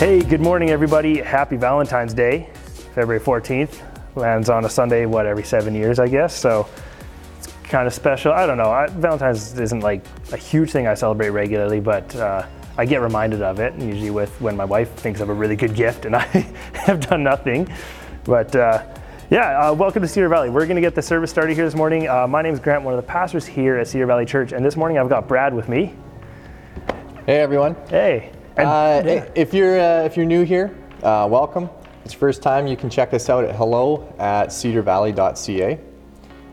Hey, good morning, everybody. Happy Valentine's Day, February 14th. Lands on a Sunday, what, every seven years, I guess. So it's kind of special. I don't know. I, Valentine's isn't like a huge thing I celebrate regularly, but uh, I get reminded of it, usually with when my wife thinks of a really good gift and I have done nothing. But uh, yeah, uh, welcome to Cedar Valley. We're going to get the service started here this morning. Uh, my name is Grant, one of the pastors here at Cedar Valley Church, and this morning I've got Brad with me. Hey everyone. Hey. And, uh, yeah. If you're uh, if you're new here, uh, welcome. It's first time. You can check us out at hello at cedarvalley.ca,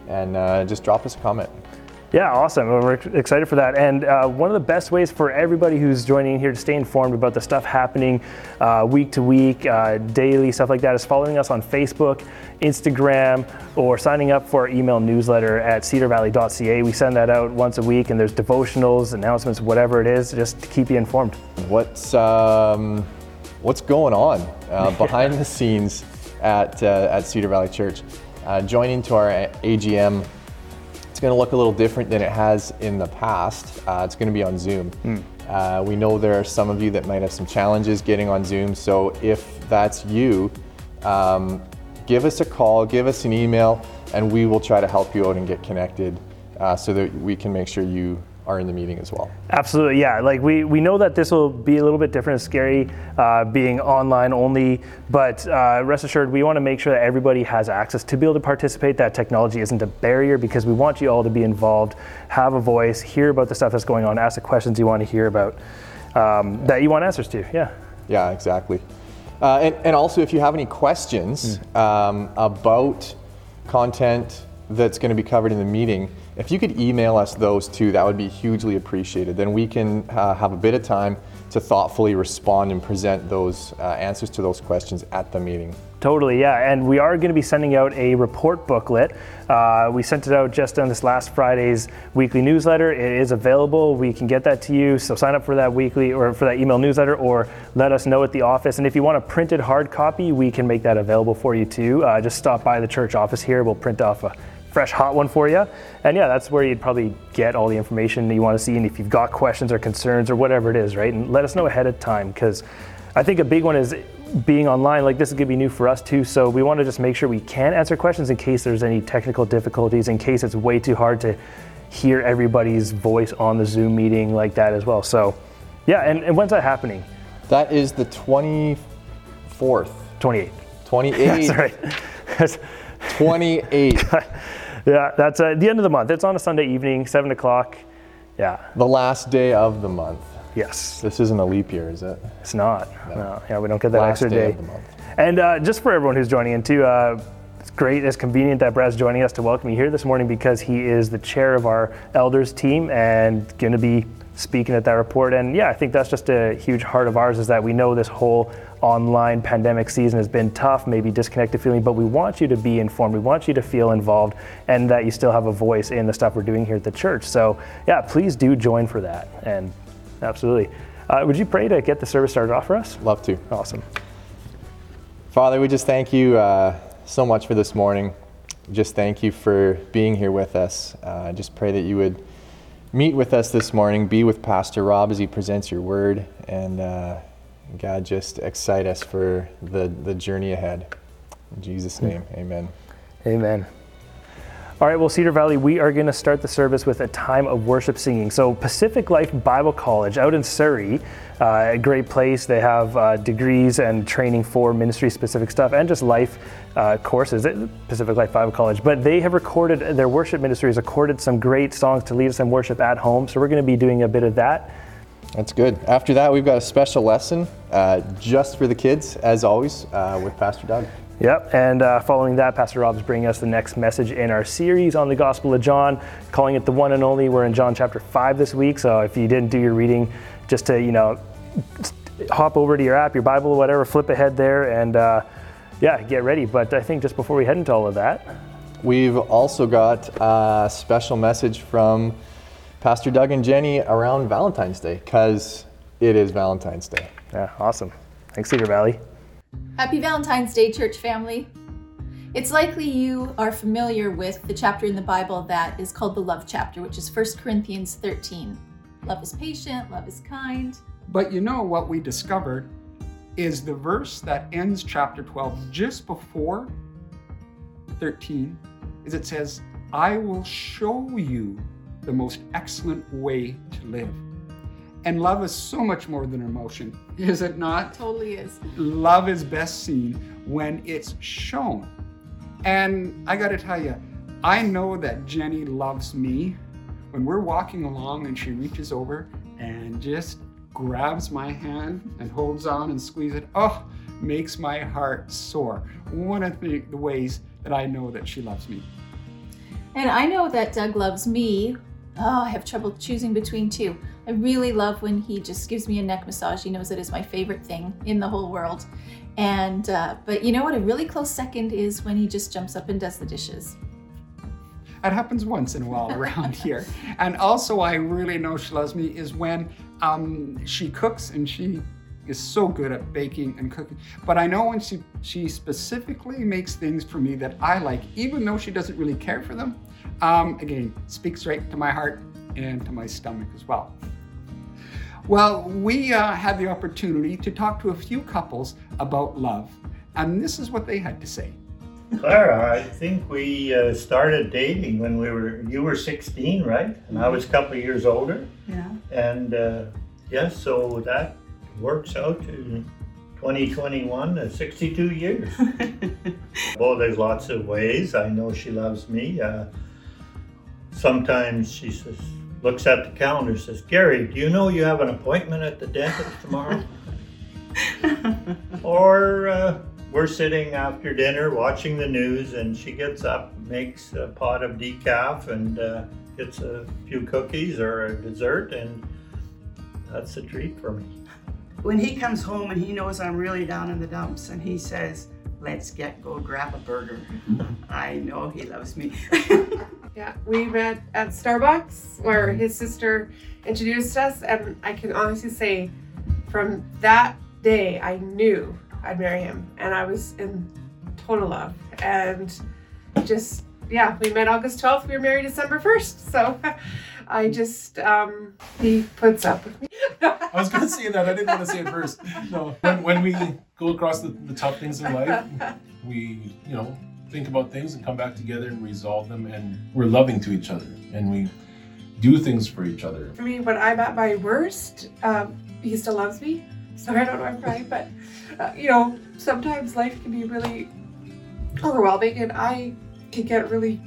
and uh, just drop us a comment. Yeah, awesome. We're excited for that. And uh, one of the best ways for everybody who's joining in here to stay informed about the stuff happening uh, week to week, uh, daily, stuff like that, is following us on Facebook, Instagram, or signing up for our email newsletter at cedarvalley.ca. We send that out once a week, and there's devotionals, announcements, whatever it is, just to keep you informed. What's um, what's going on uh, behind the scenes at uh, at Cedar Valley Church? Uh, joining to our AGM it's going to look a little different than it has in the past. Uh, it's going to be on Zoom. Mm. Uh, we know there are some of you that might have some challenges getting on Zoom. So if that's you, um, give us a call, give us an email, and we will try to help you out and get connected uh, so that we can make sure you are in the meeting as well. Absolutely, yeah. Like we, we know that this will be a little bit different scary uh, being online only, but uh, rest assured, we want to make sure that everybody has access to be able to participate. That technology isn't a barrier because we want you all to be involved, have a voice, hear about the stuff that's going on, ask the questions you want to hear about, um, that you want answers to. Yeah. Yeah, exactly. Uh, and, and also, if you have any questions mm. um, about content that's going to be covered in the meeting, if you could email us those too, that would be hugely appreciated. Then we can uh, have a bit of time to thoughtfully respond and present those uh, answers to those questions at the meeting. Totally, yeah. And we are going to be sending out a report booklet. Uh, we sent it out just on this last Friday's weekly newsletter. It is available. We can get that to you. So sign up for that weekly or for that email newsletter or let us know at the office. And if you want a printed hard copy, we can make that available for you too. Uh, just stop by the church office here. We'll print off a fresh hot one for you. And yeah, that's where you'd probably get all the information that you want to see. And if you've got questions or concerns or whatever it is, right? And let us know ahead of time because I think a big one is being online. Like this is going to be new for us too. So we want to just make sure we can answer questions in case there's any technical difficulties, in case it's way too hard to hear everybody's voice on the Zoom meeting like that as well. So yeah, and, and when's that happening? That is the 24th. 28th. 28th. That's right. 28th. Yeah, that's at the end of the month. It's on a Sunday evening, 7 o'clock. Yeah. The last day of the month. Yes. This isn't a leap year, is it? It's not. No. no. Yeah, we don't get that last extra day. day. And uh, just for everyone who's joining in too, uh, it's great, it's convenient that Brad's joining us to welcome you here this morning because he is the chair of our elders team and going to be speaking at that report. And yeah, I think that's just a huge heart of ours is that we know this whole online pandemic season has been tough, maybe disconnected feeling, but we want you to be informed. We want you to feel involved and that you still have a voice in the stuff we're doing here at the church. So yeah, please do join for that. And absolutely. Uh, would you pray to get the service started off for us? Love to. Awesome. Father, we just thank you uh, so much for this morning. Just thank you for being here with us. Uh, just pray that you would meet with us this morning, be with Pastor Rob as he presents your word, and uh, God, just excite us for the, the journey ahead. In Jesus' name, amen. Amen. All right, well, Cedar Valley, we are going to start the service with a time of worship singing. So, Pacific Life Bible College out in Surrey, uh, a great place. They have uh, degrees and training for ministry specific stuff and just life uh, courses at Pacific Life Bible College. But they have recorded, their worship ministry has recorded some great songs to lead us in worship at home. So, we're going to be doing a bit of that. That's good. After that, we've got a special lesson uh, just for the kids, as always, uh, with Pastor Doug. Yep, and uh, following that, Pastor Rob is bringing us the next message in our series on the Gospel of John, calling it the one and only. We're in John chapter 5 this week, so if you didn't do your reading, just to, you know, hop over to your app, your Bible, whatever, flip ahead there, and uh, yeah, get ready. But I think just before we head into all of that, we've also got a special message from Pastor Doug and Jenny around Valentine's Day, because it is Valentine's Day. Yeah, awesome. Thanks, Cedar Valley. Happy Valentine's Day, church family. It's likely you are familiar with the chapter in the Bible that is called the love chapter, which is 1 Corinthians 13. Love is patient, love is kind. But you know what we discovered? is the verse that ends chapter 12 just before 13 is it says, I will show you the most excellent way to live. And love is so much more than emotion, is it not? Totally is. Love is best seen when it's shown. And I got to tell you, I know that Jenny loves me when we're walking along and she reaches over and just grabs my hand and holds on and squeezes it. Oh, makes my heart soar. One of the, the ways that I know that she loves me. And I know that Doug loves me. Oh, I have trouble choosing between two. I really love when he just gives me a neck massage. He knows it is my favorite thing in the whole world. And uh, but you know what? A really close second is when he just jumps up and does the dishes. That happens once in a while around here. And also, I really know she loves me is when um, she cooks and she is so good at baking and cooking. But I know when she she specifically makes things for me that I like, even though she doesn't really care for them. Um, again, speaks right to my heart and to my stomach as well. Well, we uh, had the opportunity to talk to a few couples about love, and this is what they had to say. Clara, I think we uh, started dating when we were, you were 16, right? And I was a couple of years older. Yeah. And uh, yes, so that works out to 2021, uh, 62 years. well, there's lots of ways. I know she loves me. Uh, sometimes she says, looks at the calendar, says, Gary, do you know you have an appointment at the dentist tomorrow? or uh, we're sitting after dinner watching the news, and she gets up, makes a pot of decaf, and uh, gets a few cookies or a dessert, and that's a treat for me. When he comes home and he knows I'm really down in the dumps and he says, let's get go grab a burger. I know he loves me. Yeah, we met at Starbucks where his sister introduced us, and I can honestly say from that day I knew I'd marry him, and I was in total love. And just, yeah, we met August 12th, we were married December 1st. So I just, um, he puts up with me. I was gonna say that. I didn't want to say it first. No. When, when we go across the, the tough things in life, we, you know, think about things and come back together and resolve them, and we're loving to each other, and we do things for each other. For me, when I'm at my worst, um, he still loves me. Sorry, I don't know why I'm crying, but uh, you know, sometimes life can be really overwhelming, and I can get really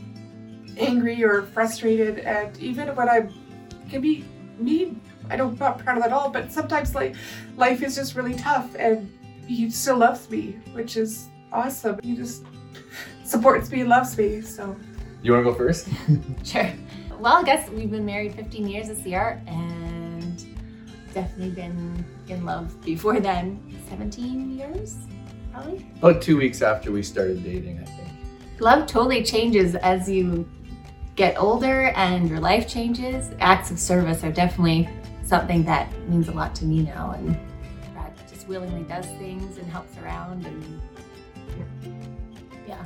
angry or frustrated, and even when I can be mean, I don't I'm not proud of that at all. But sometimes like life is just really tough, and he still loves me, which is awesome. He just supports me and loves me. So You want to go first? Sure. Well, I guess we've been married 15 years this year and definitely been in love before then 17 years, probably. About two weeks after we started dating, I think. Love totally changes as you get older and your life changes. Acts of service are definitely something that means a lot to me now. And Brad just willingly does things and helps around and yeah.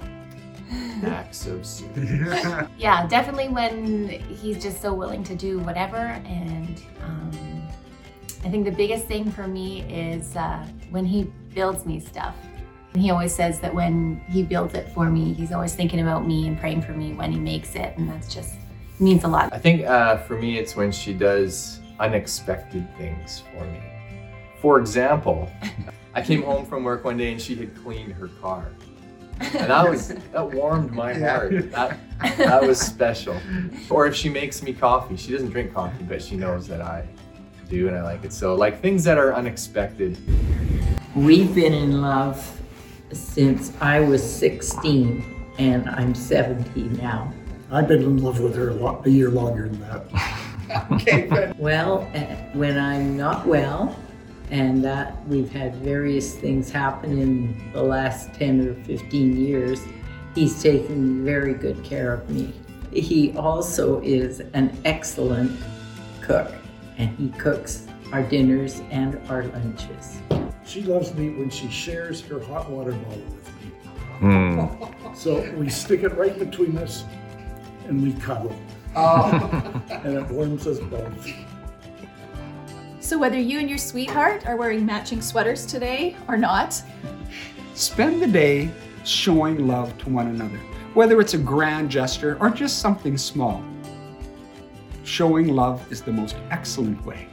Acts of service. yeah, definitely when he's just so willing to do whatever. And um, I think the biggest thing for me is uh, when he builds me stuff. And he always says that when he builds it for me, he's always thinking about me and praying for me when he makes it. And that's just means a lot. I think uh, for me, it's when she does unexpected things for me. For example, I came home from work one day and she had cleaned her car. And that was that warmed my heart. That that was special. Or if she makes me coffee, she doesn't drink coffee, but she knows that I do and I like it. So like things that are unexpected. We've been in love since I was 16 and I'm 70 now. I've been in love with her a, lot, a year longer than that. Okay, good. Well, uh, when I'm not well, and that we've had various things happen in the last 10 or 15 years, he's taken very good care of me. He also is an excellent cook, and he cooks our dinners and our lunches. She loves me when she shares her hot water bottle with me. Mm. so we stick it right between us and we cuddle. Oh. And it warms us both. So, whether you and your sweetheart are wearing matching sweaters today or not, spend the day showing love to one another, whether it's a grand gesture or just something small. Showing love is the most excellent way.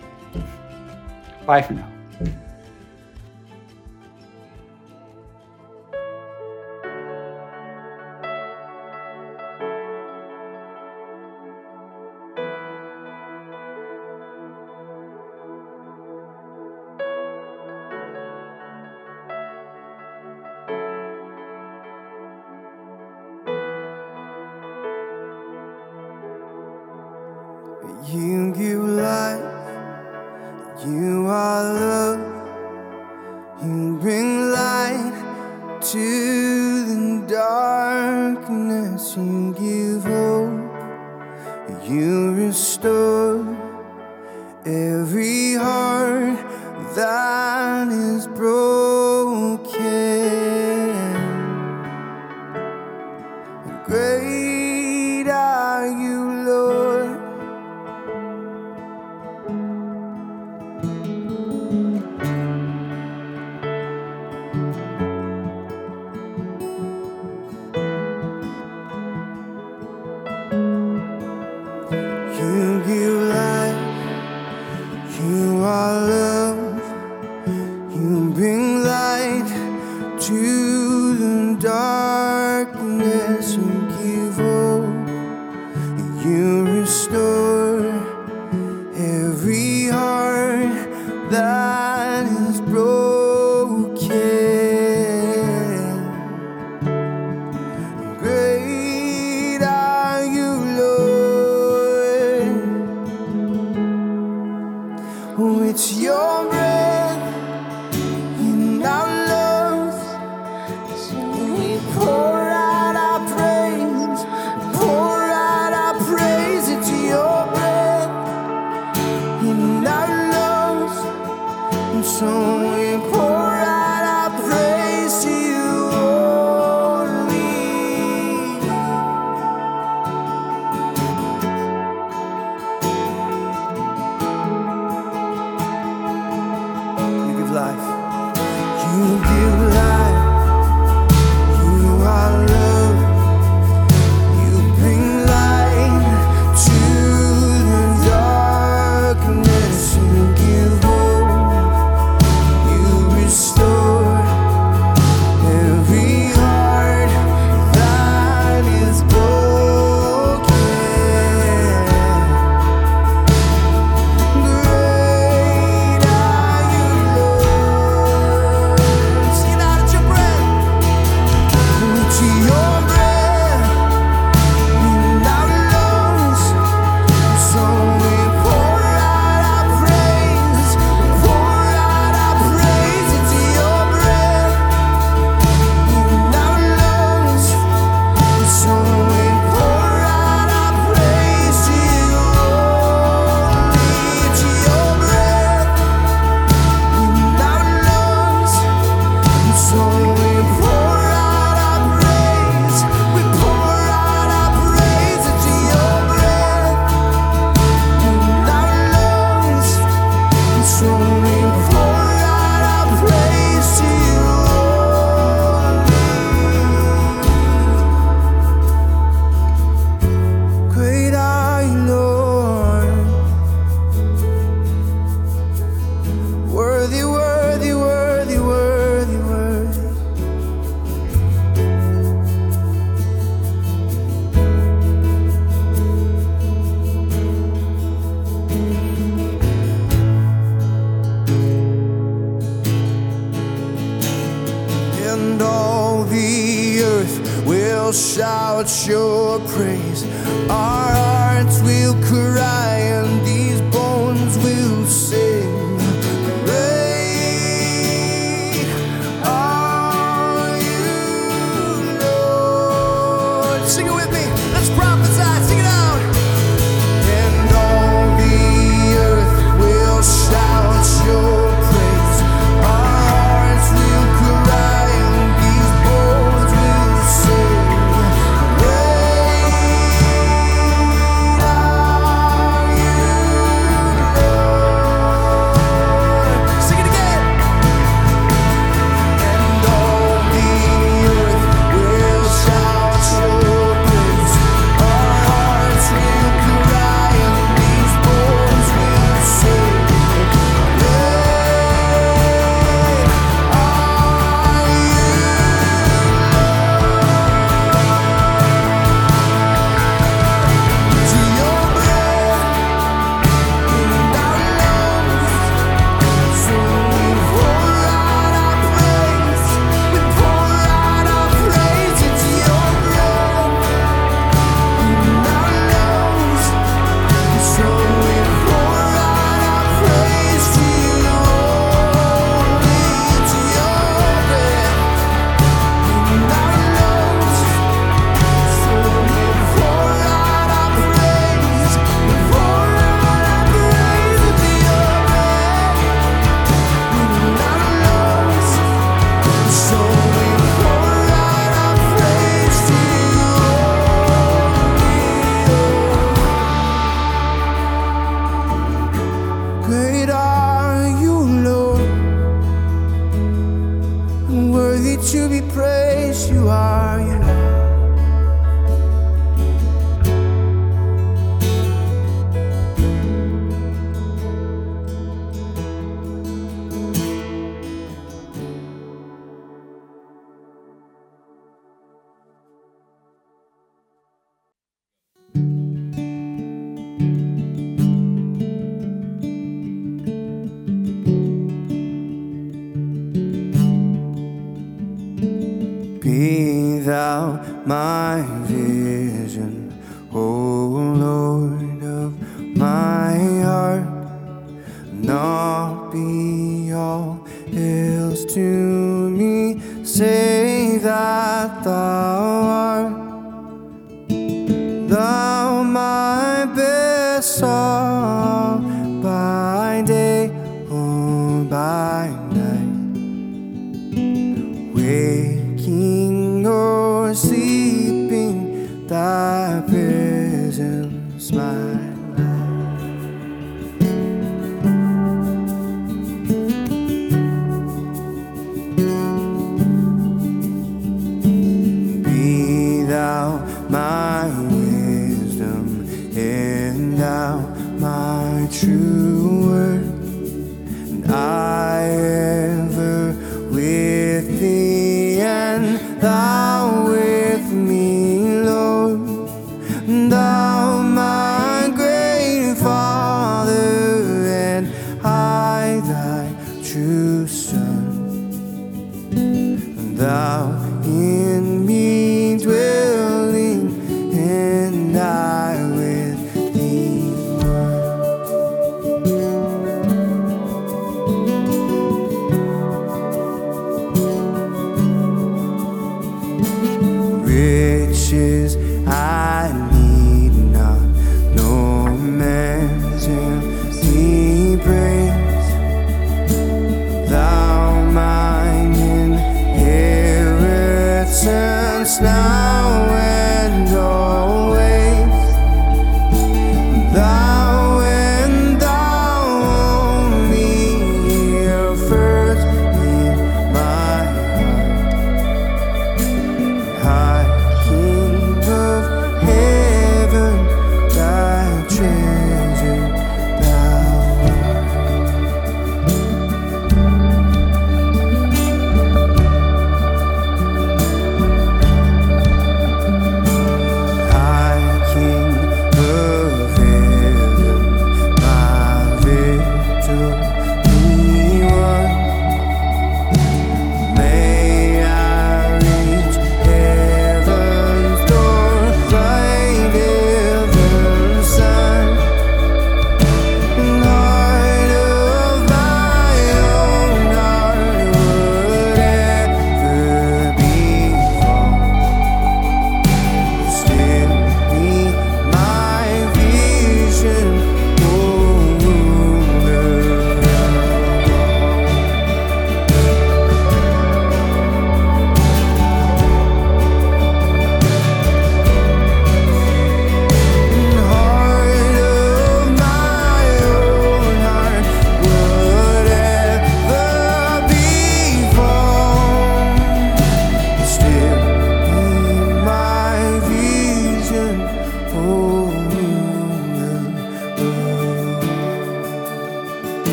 Bye for now.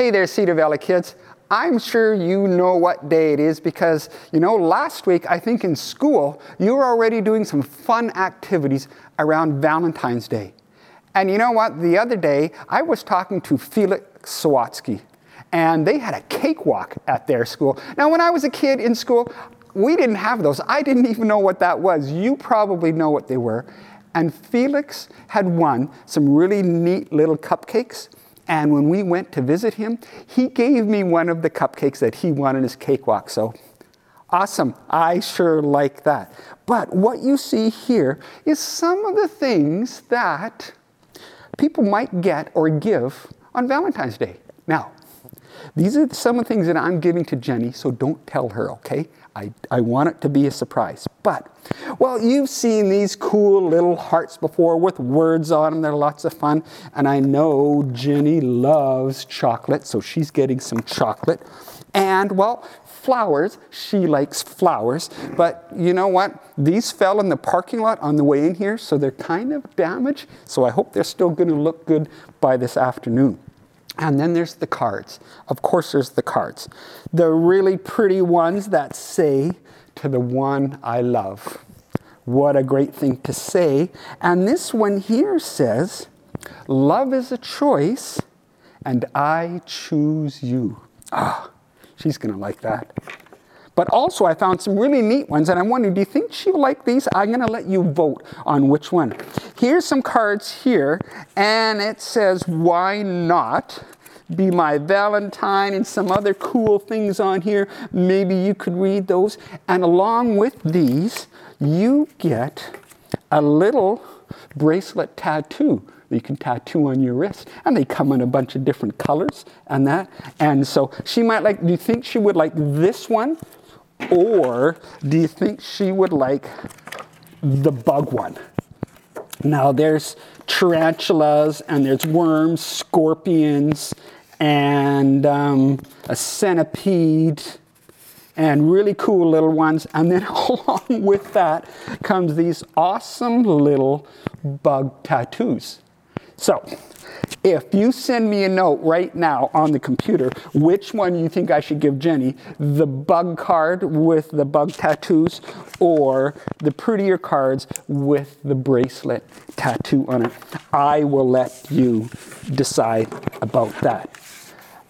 Hey there, Cedar Valley kids. I'm sure you know what day it is because, you know, last week, I think in school, you were already doing some fun activities around Valentine's Day. And you know what? The other day, I was talking to Felix Sawatsky, and they had a cakewalk at their school. Now, when I was a kid in school, we didn't have those. I didn't even know what that was. You probably know what they were. And Felix had won some really neat little cupcakes. And when we went to visit him, he gave me one of the cupcakes that he won in his cakewalk. So awesome. I sure like that. But what you see here is some of the things that people might get or give on Valentine's Day. Now, These are some of the things that I'm giving to Jenny, so don't tell her, okay? I, I want it to be a surprise. But, well, you've seen these cool little hearts before with words on them. They're lots of fun. And I know Jenny loves chocolate, so she's getting some chocolate. And, well, flowers. She likes flowers. But you know what? These fell in the parking lot on the way in here, so they're kind of damaged. So I hope they're still going to look good by this afternoon. And then there's the cards. Of course, there's the cards. The really pretty ones that say, to the one I love. What a great thing to say. And this one here says, Love is a choice, and I choose you. Ah, she's going to like that. But also, I found some really neat ones, and I wondered, do you think she'll like these? I'm going to let you vote on which one. Here's some cards here, and it says, Why not? Be my Valentine, and some other cool things on here. Maybe you could read those. And along with these, you get a little bracelet tattoo that you can tattoo on your wrist. And they come in a bunch of different colors and that. And so she might like, do you think she would like this one? Or do you think she would like the bug one? Now there's tarantulas and there's worms, scorpions, and um, a centipede and really cool little ones. And then along with that comes these awesome little bug tattoos. So, if you send me a note right now on the computer, which one you think I should give Jenny, the bug card with the bug tattoos or the prettier cards with the bracelet tattoo on it, I will let you decide about that.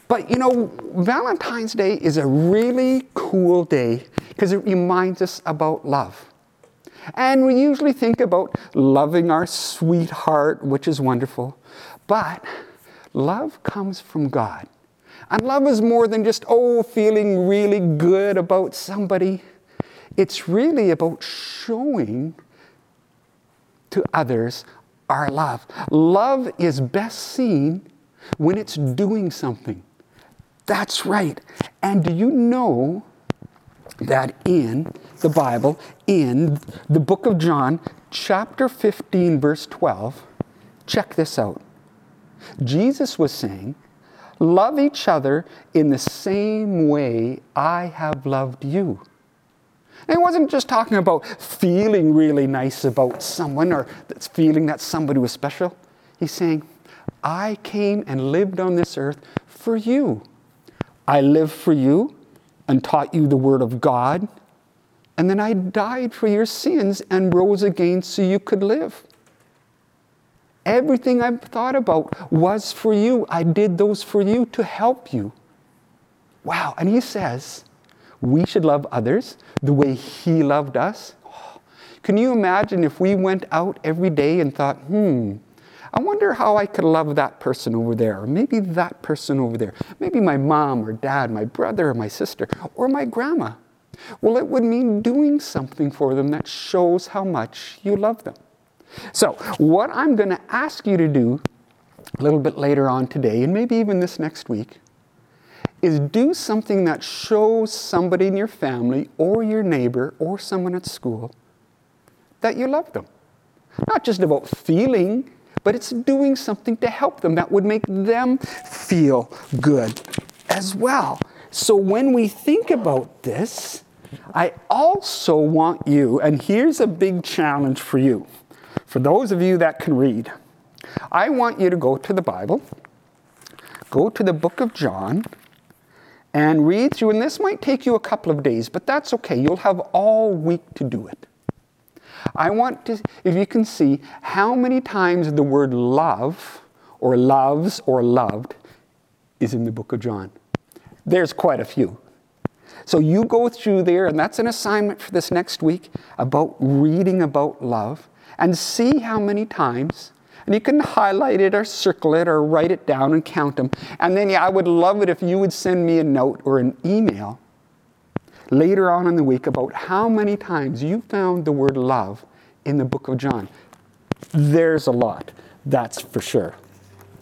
But you know, Valentine's Day is a really cool day because it reminds us about love. And we usually think about loving our sweetheart, which is wonderful. But love comes from God. And love is more than just, oh, feeling really good about somebody. It's really about showing to others our love. Love is best seen when it's doing something. That's right. And do you know that in the Bible, in the book of John, chapter 15, verse 12, check this out. Jesus was saying, Love each other in the same way I have loved you. And he wasn't just talking about feeling really nice about someone or that's feeling that somebody was special. He's saying, I came and lived on this earth for you. I live for you and taught you the Word of God. And then I died for your sins and rose again so you could live. Everything I've thought about was for you. I did those for you to help you. Wow. And he says, we should love others the way he loved us. Can you imagine if we went out every day and thought, hmm, I wonder how I could love that person over there, or maybe that person over there, maybe my mom or dad, my brother or my sister, or my grandma. Well, it would mean doing something for them that shows how much you love them. So, what I'm going to ask you to do a little bit later on today, and maybe even this next week, is do something that shows somebody in your family or your neighbor or someone at school that you love them. Not just about feeling, but it's doing something to help them that would make them feel good as well. So when we think about this, I also want you, and here's a big challenge for you, for those of you that can read. I want you to go to the Bible, go to the book of John, and read through, and this might take you a couple of days, but that's okay. You'll have all week to do it. I want to, if you can see, how many times the word love, or loves, or loved is in the book of John. There's quite a few. So you go through there, and that's an assignment for this next week about reading about love, and see how many times. And you can highlight it or circle it or write it down and count them. And then, yeah, I would love it if you would send me a note or an email later on in the week about how many times you found the word love in the book of John. There's a lot, that's for sure.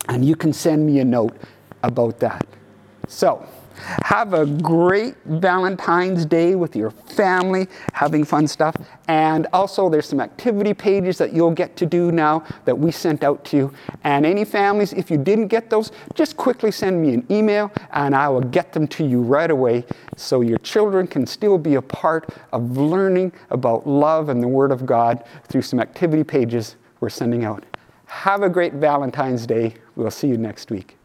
And you can send me a note about that. So, have a great Valentine's Day with your family, having fun stuff. And also, there's some activity pages that you'll get to do now that we sent out to you. And any families, if you didn't get those, just quickly send me an email and I will get them to you right away so your children can still be a part of learning about love and the Word of God through some activity pages we're sending out. Have a great Valentine's Day. We'll see you next week.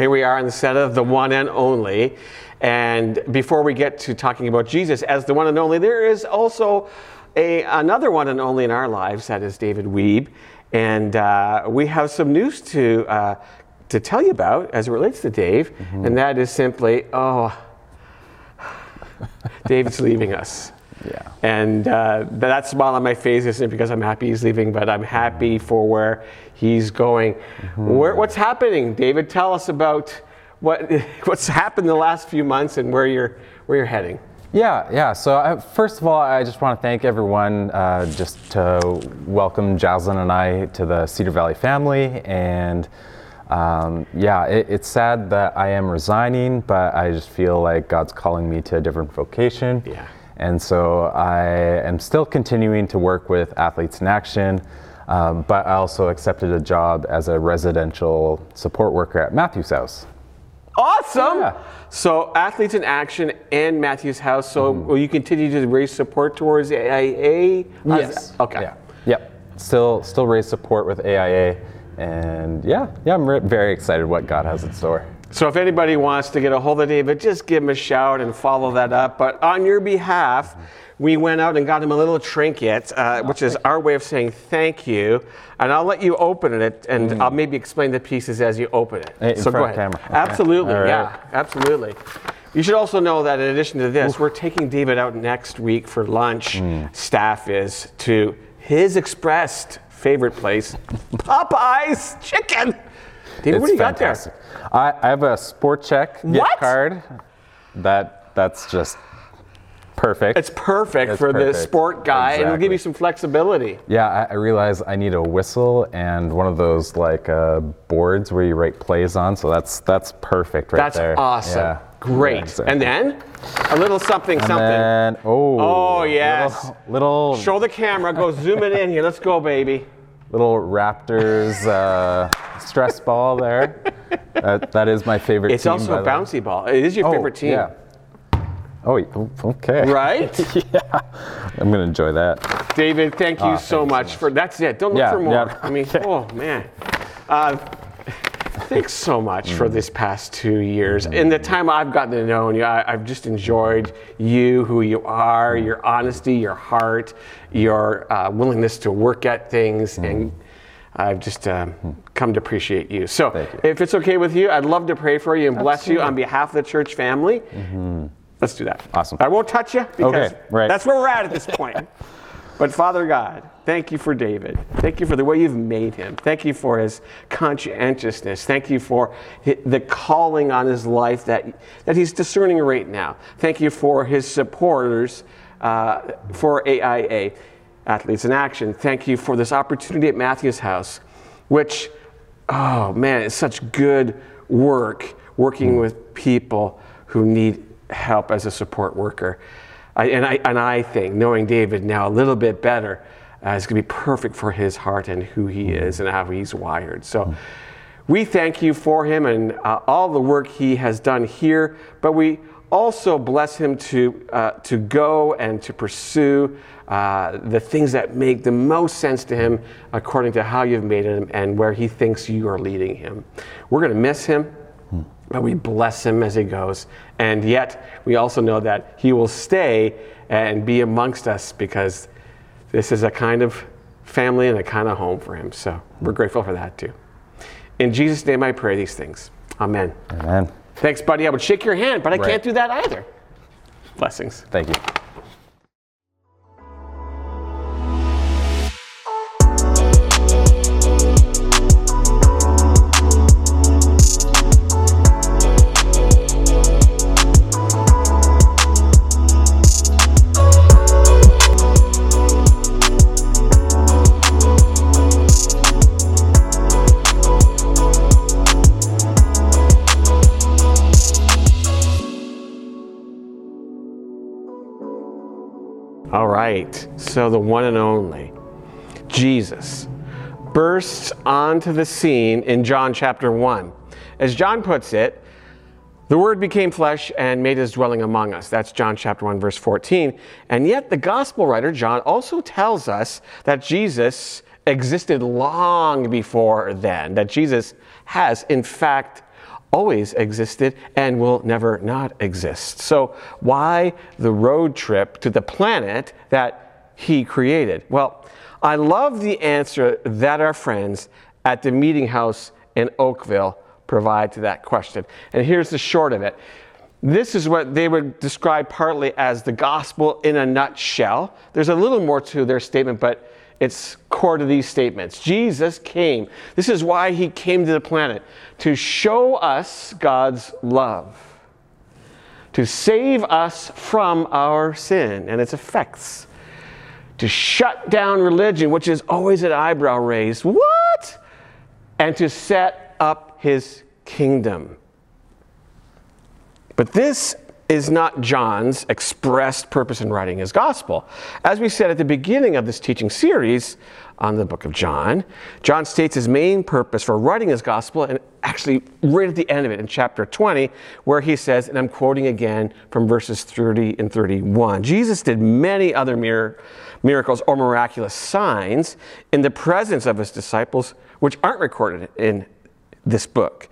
Here we are on the set of the one and only. And before we get to talking about Jesus as the one and only, there is also a, another one and only in our lives, that is David Weeb. And uh, we have some news to, uh, to tell you about as it relates to Dave. And that is simply, oh, David's leaving us. Yeah. And uh, that smile on my face isn't because I'm happy he's leaving, but I'm happy for where he's going. Where, what's happening, David? Tell us about what what's happened the last few months and where you're where you're heading. Yeah, yeah. So I, first of all, I just want to thank everyone uh, just to welcome Jaslyn and I to the Cedar Valley family. And um, yeah, it, it's sad that I am resigning, but I just feel like God's calling me to a different vocation. Yeah. And so I am still continuing to work with Athletes in Action, um, but I also accepted a job as a residential support worker at Matthew's House. Awesome. Yeah. So athletes in action and Matthew's House. So will you continue to raise support towards AIA? Yes. Okay. Yeah. Yep. Still, still raise support with AIA, and yeah, yeah, I'm re- very excited what God has in store. So if anybody wants to get a hold of David, just give him a shout and follow that up. But on your behalf, we went out and got him a little trinket, uh, which is our way of saying thank you. And I'll let you open it, and I'll maybe explain the pieces as you open it. In so front go ahead. camera. Okay. Absolutely, right. yeah, absolutely. You should also know that in addition to this, we're taking David out next week for lunch. Mm. Staff is to his expressed favorite place, Popeyes Chicken. David, It's what do you got there? fantastic. I, I have a Sport Chek gift What? card. That that's just perfect. It's perfect It's for the sport guy, and it'll give you some flexibility. Yeah, I, I realize I need a whistle and one of those like uh, boards where you write plays on. So that's that's perfect right That's there. That's awesome. Yeah. Great. Yeah, exactly. And then a little something, And something. then- oh. Oh, yes. Little little, Show the camera. Go zoom it in here. Let's go, baby. Little Raptors uh, stress ball there. That, that is my favorite. Team. It's also a the way. bouncy ball. It is your Oh, favorite team. Yeah. Oh, okay. Right? yeah. I'm gonna enjoy that. David, thank you Ah, so you so much for that's it. Don't look Yeah, for more. yeah. I mean, oh man. Uh, thanks so much for this past two years. In the time I've gotten to know you, I, I've just enjoyed you, who you are, your honesty, your heart, your uh, willingness to work at things, and I've just um, come to appreciate you. So, if it's okay with you, I'd love to pray for you and bless you on behalf of the church family. Let's do that. Awesome. I won't touch you because Okay, right. that's where we're at at this point. But Father God, thank you for David. Thank you for the way you've made him. Thank you for his conscientiousness. Thank you for the calling on his life that, that he's discerning right now. Thank you for his supporters uh, for AIA, Athletes in Action. Thank you for this opportunity at Matthew's House, which, oh man, it's such good work working with people who need help as a support worker. I, and, I, and I think, knowing David now a little bit better, uh, is going to be perfect for his heart and who he is and how he's wired. So we thank you for him and uh, all the work he has done here, but we also bless him to, uh, to go and to pursue uh, the things that make the most sense to him according to how you've made him and where he thinks you are leading him. We're going to miss him. But we bless him as he goes. And yet, we also know that he will stay and be amongst us because this is a kind of family and a kind of home for him. So we're grateful for that too. In Jesus' name, I pray these things. Amen. Amen. Thanks, buddy. I would shake your hand, but I Right. can't do that either. Blessings. Thank you. All right, so the one and only Jesus bursts onto the scene in John chapter 1. As John puts it, the Word became flesh and made his dwelling among us. That's John chapter 1, verse 14. And yet, the gospel writer, John, also tells us that Jesus existed long before then, that Jesus has, in fact, always existed and will never not exist. So, why the road trip to the planet that he created? Well, I love the answer that our friends at the meeting house in Oakville provide to that question. And here's the short of it. This is what they would describe partly as the gospel in a nutshell. There's a little more to their statement, but it's core to these statements. Jesus came. This is why he came to the planet to show us God's love, to save us from our sin and its effects, to shut down religion, which is always an eyebrow raised. What? And to set up his kingdom. But this is not John's expressed purpose in writing his gospel. As we said at the beginning of this teaching series on the book of John, John states his main purpose for writing his gospel, and actually right at the end of it in chapter 20, where he says, and I'm quoting again from verses 30 and 31 Jesus did many other mir- miracles or miraculous signs in the presence of his disciples, which aren't recorded in this book.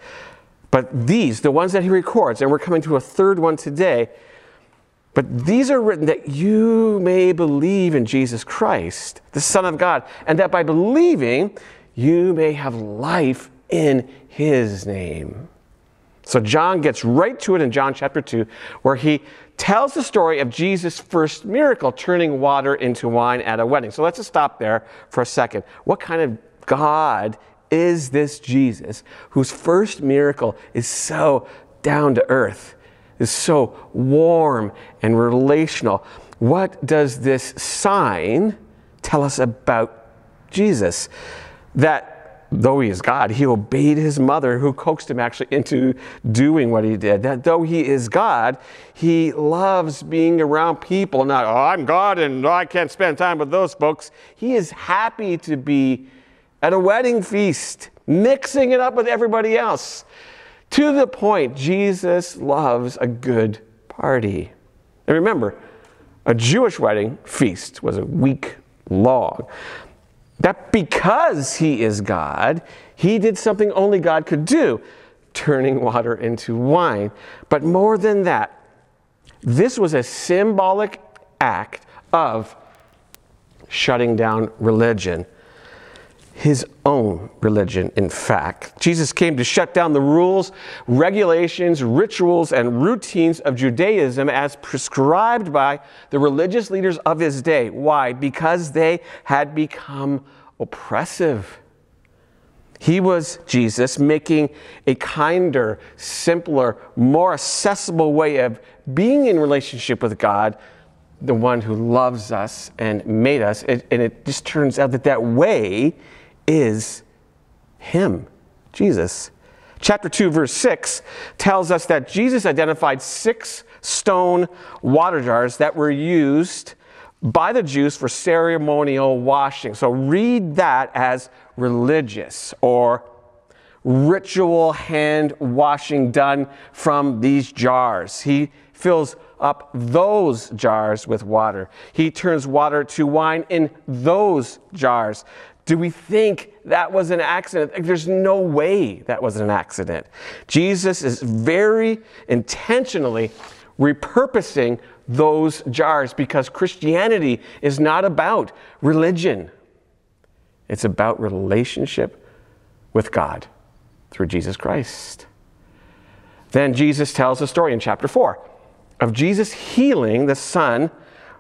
But these, the ones that he records, and we're coming to a third one today, but these are written that you may believe in Jesus Christ, the Son of God, and that by believing you may have life in his name. So John gets right to it in John chapter 2, where he tells the story of Jesus' first miracle, turning water into wine at a wedding. So let's just stop there for a second. What kind of God is this Jesus whose first miracle is so down to earth, is so warm and relational? What does this sign tell us about Jesus? That though he is God, he obeyed his mother who coaxed him actually into doing what he did. That though he is God, he loves being around people. Not, oh, I'm God and I can't spend time with those folks. He is happy to be at a wedding feast, mixing it up with everybody else. To the point, Jesus loves a good party. And remember, a Jewish wedding feast was a week long. That because he is God, he did something only God could do, turning water into wine. But more than that, this was a symbolic act of shutting down religion his own religion, in fact. Jesus came to shut down the rules, regulations, rituals, and routines of Judaism as prescribed by the religious leaders of his day. Why? Because they had become oppressive. He was Jesus making a kinder, simpler, more accessible way of being in relationship with God, the one who loves us and made us. And it just turns out that that way is Him, Jesus. Chapter 2, verse 6 tells us that Jesus identified six stone water jars that were used by the Jews for ceremonial washing. So read that as religious or ritual hand washing done from these jars. He fills up those jars with water. He turns water to wine in those jars. Do we think that was an accident? There's no way that was an accident. Jesus is very intentionally repurposing those jars because Christianity is not about religion, it's about relationship with God through Jesus Christ. Then Jesus tells a story in chapter 4 of Jesus healing the son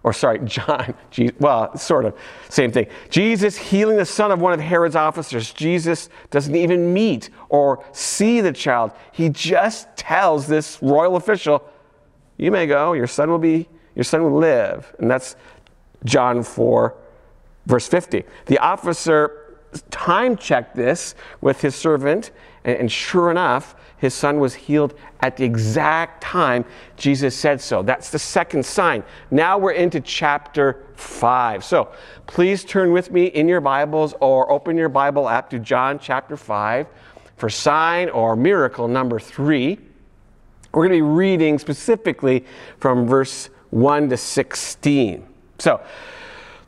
or sorry, John, Jesus, well, sort of, same thing. Jesus healing the son of one of Herod's officers. Jesus doesn't even meet or see the child. He just tells this royal official, You may go, your son will be, your son will live. And that's John 4, verse 50. The officer time checked this with his servant, And, sure enough, his son was healed at the exact time Jesus said so. That's the second sign. Now we're into chapter 5. So please turn with me in your Bibles or open your Bible app to John chapter 5 for sign or miracle number 3. We're going to be reading specifically from verse 1 to 16. So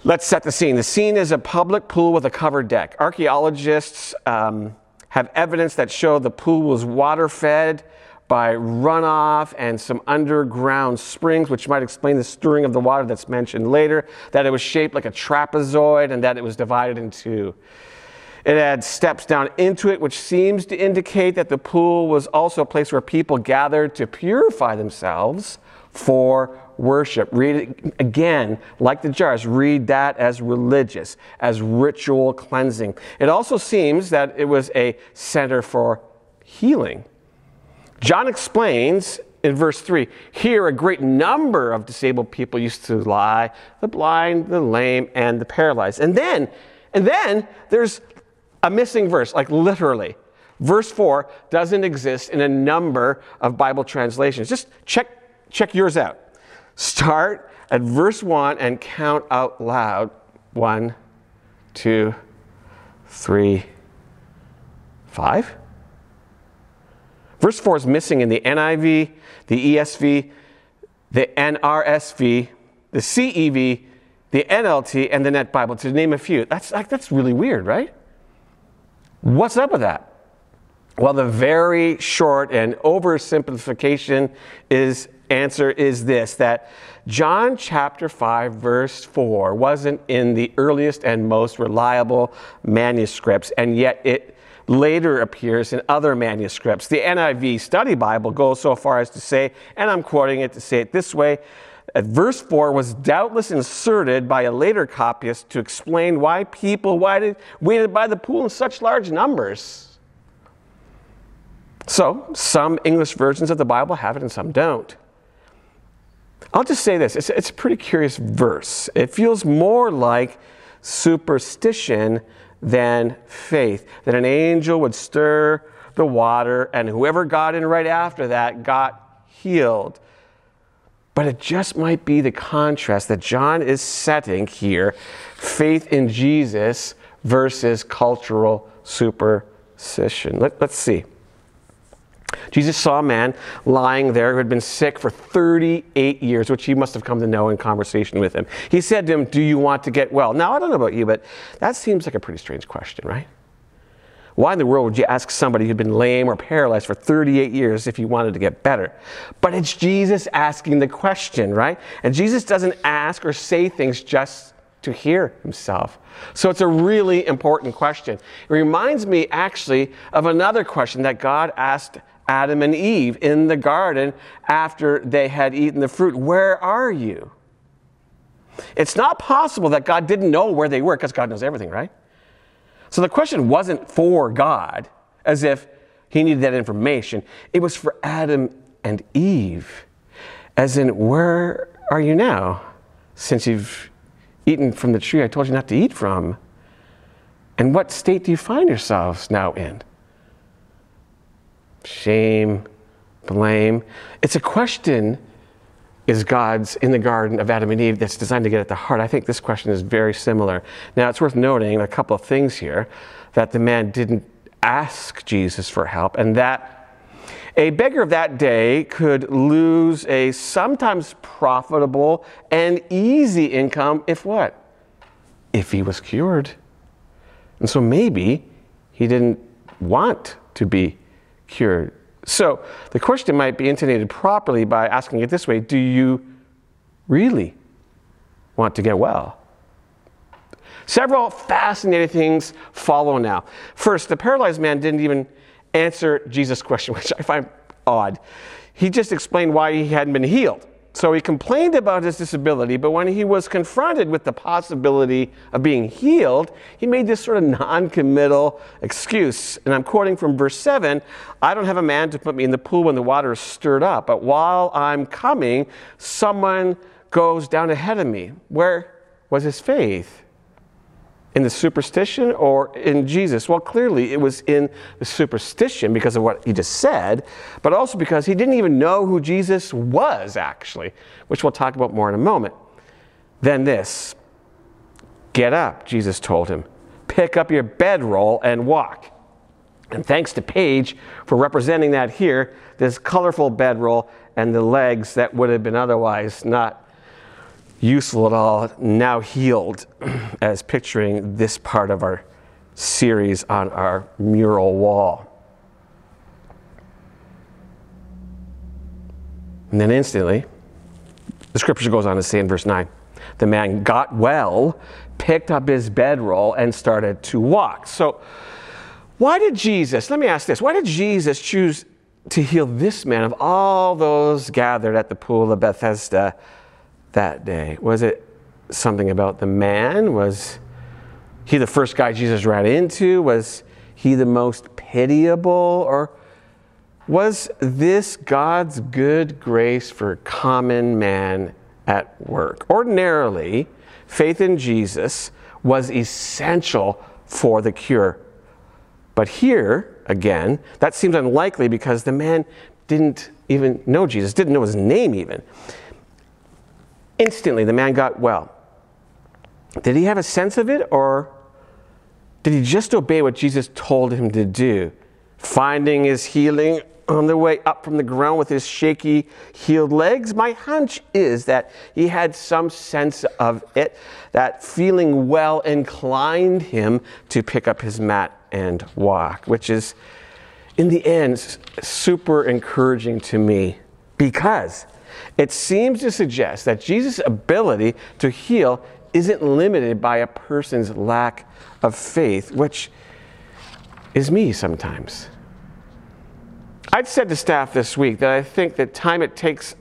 let's set the scene. The scene is a public pool with a covered deck. Archaeologists um, have evidence that show the pool was water fed by runoff and some underground springs, which might explain the stirring of the water that's mentioned later, that it was shaped like a trapezoid and that it was divided in two. It had steps down into it, which seems to indicate that the pool was also a place where people gathered to purify themselves for worship. Read it again, like the jars, read that as religious, as ritual cleansing. It also seems that it was a center for healing. John explains in verse 3 here a great number of disabled people used to lie the blind, the lame, and the paralyzed. And then, and then there's a missing verse, like literally. Verse 4 doesn't exist in a number of Bible translations. Just check, check yours out. Start at verse 1 and count out loud. One, two, three, five. Verse 4 is missing in the NIV, the ESV, the NRSV, the CEV, the NLT, and the Net Bible, to name a few. That's, like, that's really weird, right? What's up with that? Well, the very short and oversimplification is answer is this that John chapter 5 verse 4 wasn't in the earliest and most reliable manuscripts and yet it later appears in other manuscripts. The NIV Study Bible goes so far as to say, and I'm quoting it to say it this way, Uh, verse 4 was doubtless inserted by a later copyist to explain why people waited, waited by the pool in such large numbers. So, some English versions of the Bible have it and some don't. I'll just say this it's, it's a pretty curious verse. It feels more like superstition than faith, that an angel would stir the water and whoever got in right after that got healed. But it just might be the contrast that John is setting here faith in Jesus versus cultural superstition. Let, us see. Jesus saw a man lying there who had been sick for 38 years, which he must have come to know in conversation with him. He said to him, Do you want to get well? Now, I don't know about you, but that seems like a pretty strange question, right? Why in the world would you ask somebody who'd been lame or paralyzed for 38 years if you wanted to get better? But it's Jesus asking the question, right? And Jesus doesn't ask or say things just to hear himself. So it's a really important question. It reminds me actually of another question that God asked Adam and Eve in the garden after they had eaten the fruit. Where are you? It's not possible that God didn't know where they were because God knows everything, right? So the question wasn't for God, as if he needed that information. It was for Adam and Eve, as in, where are you now since you've eaten from the tree I told you not to eat from? And what state do you find yourselves now in? Shame, blame. It's a question is God's in the Garden of Adam and Eve that's designed to get at the heart? I think this question is very similar. Now, it's worth noting a couple of things here that the man didn't ask Jesus for help, and that a beggar of that day could lose a sometimes profitable and easy income if what? If he was cured. And so maybe he didn't want to be cured. So the question might be intonated properly by asking it this way Do you really want to get well? Several fascinating things follow now. First, the paralyzed man didn't even answer Jesus' question, which I find odd. He just explained why he hadn't been healed. So he complained about his disability, but when he was confronted with the possibility of being healed, he made this sort of non committal excuse. And I'm quoting from verse 7 I don't have a man to put me in the pool when the water is stirred up, but while I'm coming, someone goes down ahead of me. Where was his faith? In the superstition or in Jesus? Well, clearly it was in the superstition because of what he just said, but also because he didn't even know who Jesus was, actually, which we'll talk about more in a moment. Then this Get up, Jesus told him. Pick up your bedroll and walk. And thanks to Paige for representing that here, this colorful bedroll and the legs that would have been otherwise not useful at all, now healed, as picturing this part of our series on our mural wall. And then instantly, the scripture goes on to say in verse 9 the man got well, picked up his bedroll, and started to walk. So, why did Jesus, let me ask this, why did Jesus choose to heal this man of all those gathered at the pool of Bethesda that day? Was it something about the man? Was he the first guy Jesus ran into? Was he the most pitiable? Or was this God's good grace for common man at work? Ordinarily, faith in Jesus was essential for the cure. But here, again, that seems unlikely because the man didn't even know Jesus, didn't know his name even. Instantly, the man got well. Did he have a sense of it, or did he just obey what Jesus told him to do? Finding his healing on the way up from the ground with his shaky, healed legs? My hunch is that he had some sense of it, that feeling well inclined him to pick up his mat and walk, which is, in the end, super encouraging to me because it seems to suggest that Jesus' ability to heal isn't limited by a person's lack of faith, which is me sometimes. I've said to staff this week that I think the time it takes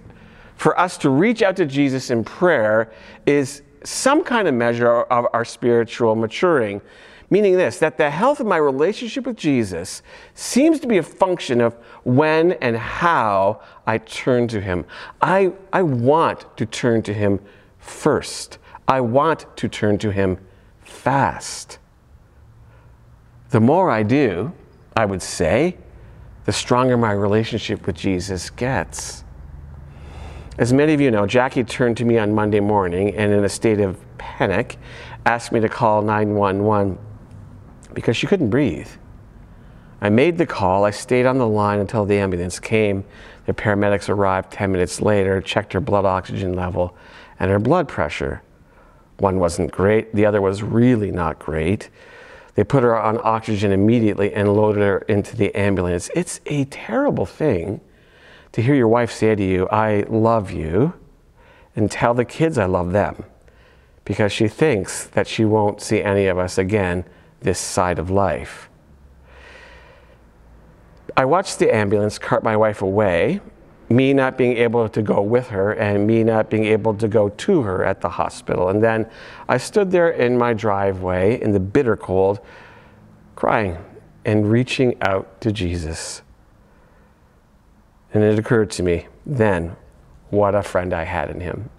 for us to reach out to Jesus in prayer is some kind of measure of our spiritual maturing. Meaning this, that the health of my relationship with Jesus seems to be a function of when and how I turn to Him. I, I want to turn to Him first. I want to turn to Him fast. The more I do, I would say, the stronger my relationship with Jesus gets. As many of you know, Jackie turned to me on Monday morning and, in a state of panic, asked me to call 911 because she couldn't breathe. I made the call. I stayed on the line until the ambulance came. The paramedics arrived 10 minutes later, checked her blood oxygen level and her blood pressure. One wasn't great, the other was really not great. They put her on oxygen immediately and loaded her into the ambulance. It's a terrible thing to hear your wife say to you, I love you, and tell the kids I love them because she thinks that she won't see any of us again this side of life. I watched the ambulance cart my wife away, me not being able to go with her and me not being able to go to her at the hospital. And then I stood there in my driveway in the bitter cold, crying and reaching out to Jesus. And it occurred to me then what a friend I had in him.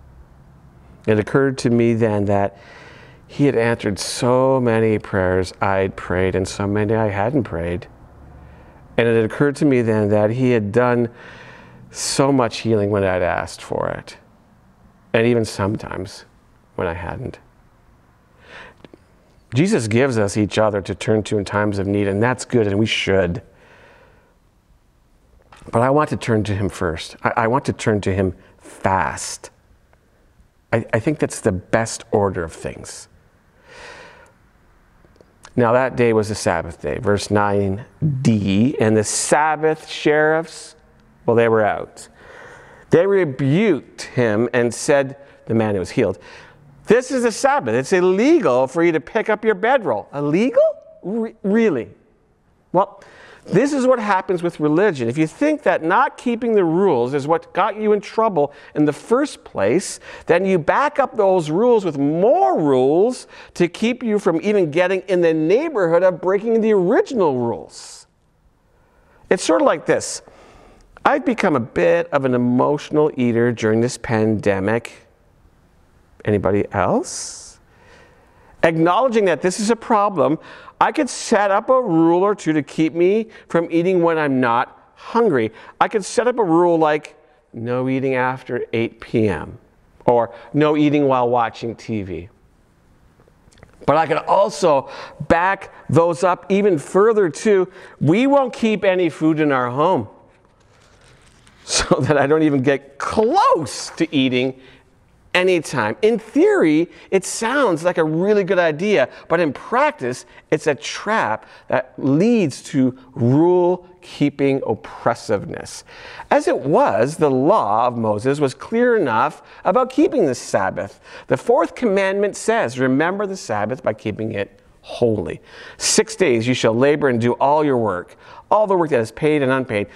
It occurred to me then that he had answered so many prayers I'd prayed and so many I hadn't prayed. And it occurred to me then that he had done so much healing when I'd asked for it, and even sometimes when I hadn't. Jesus gives us each other to turn to in times of need, and that's good, and we should. But I want to turn to him first. I, I want to turn to him fast. I, I think that's the best order of things. Now, that day was a Sabbath day, verse 9d, and the Sabbath sheriffs, well, they were out. They rebuked him and said, the man who was healed, This is a Sabbath. It's illegal for you to pick up your bedroll. Illegal? Re- really? Well, this is what happens with religion. If you think that not keeping the rules is what got you in trouble in the first place, then you back up those rules with more rules to keep you from even getting in the neighborhood of breaking the original rules. It's sort of like this I've become a bit of an emotional eater during this pandemic. Anybody else? Acknowledging that this is a problem, I could set up a rule or two to keep me from eating when I'm not hungry. I could set up a rule like no eating after 8 p.m. or no eating while watching TV. But I could also back those up even further too. We won't keep any food in our home so that I don't even get close to eating anytime. In theory, it sounds like a really good idea, but in practice, it's a trap that leads to rule keeping oppressiveness. As it was, the law of Moses was clear enough about keeping the Sabbath. The fourth commandment says, Remember the Sabbath by keeping it holy. Six days you shall labor and do all your work, all the work that is paid and unpaid.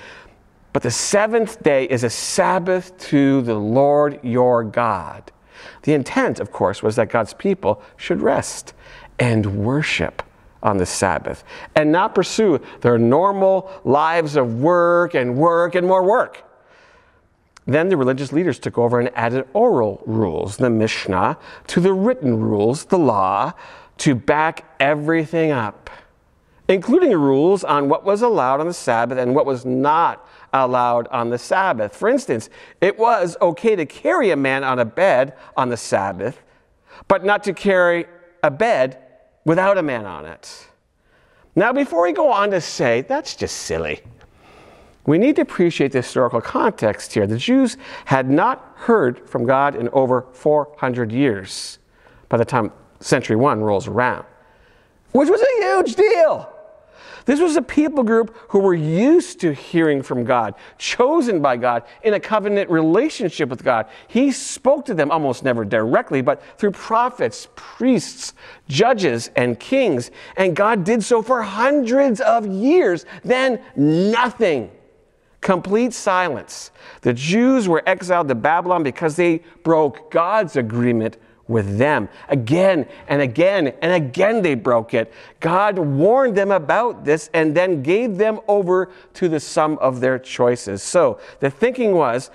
But the seventh day is a Sabbath to the Lord your God. The intent, of course, was that God's people should rest and worship on the Sabbath and not pursue their normal lives of work and work and more work. Then the religious leaders took over and added oral rules, the Mishnah, to the written rules, the law, to back everything up, including rules on what was allowed on the Sabbath and what was not allowed on the Sabbath. For instance, it was okay to carry a man on a bed on the Sabbath, but not to carry a bed without a man on it. Now, before we go on to say that's just silly, we need to appreciate the historical context here. The Jews had not heard from God in over 400 years by the time century one rolls around, which was a huge deal. This was a people group who were used to hearing from God, chosen by God in a covenant relationship with God. He spoke to them almost never directly, but through prophets, priests, judges, and kings. And God did so for hundreds of years. Then nothing. Complete silence. The Jews were exiled to Babylon because they broke God's agreement with them. Again and again and again they broke it. God warned them about this and then gave them over to the sum of their choices. So the thinking was,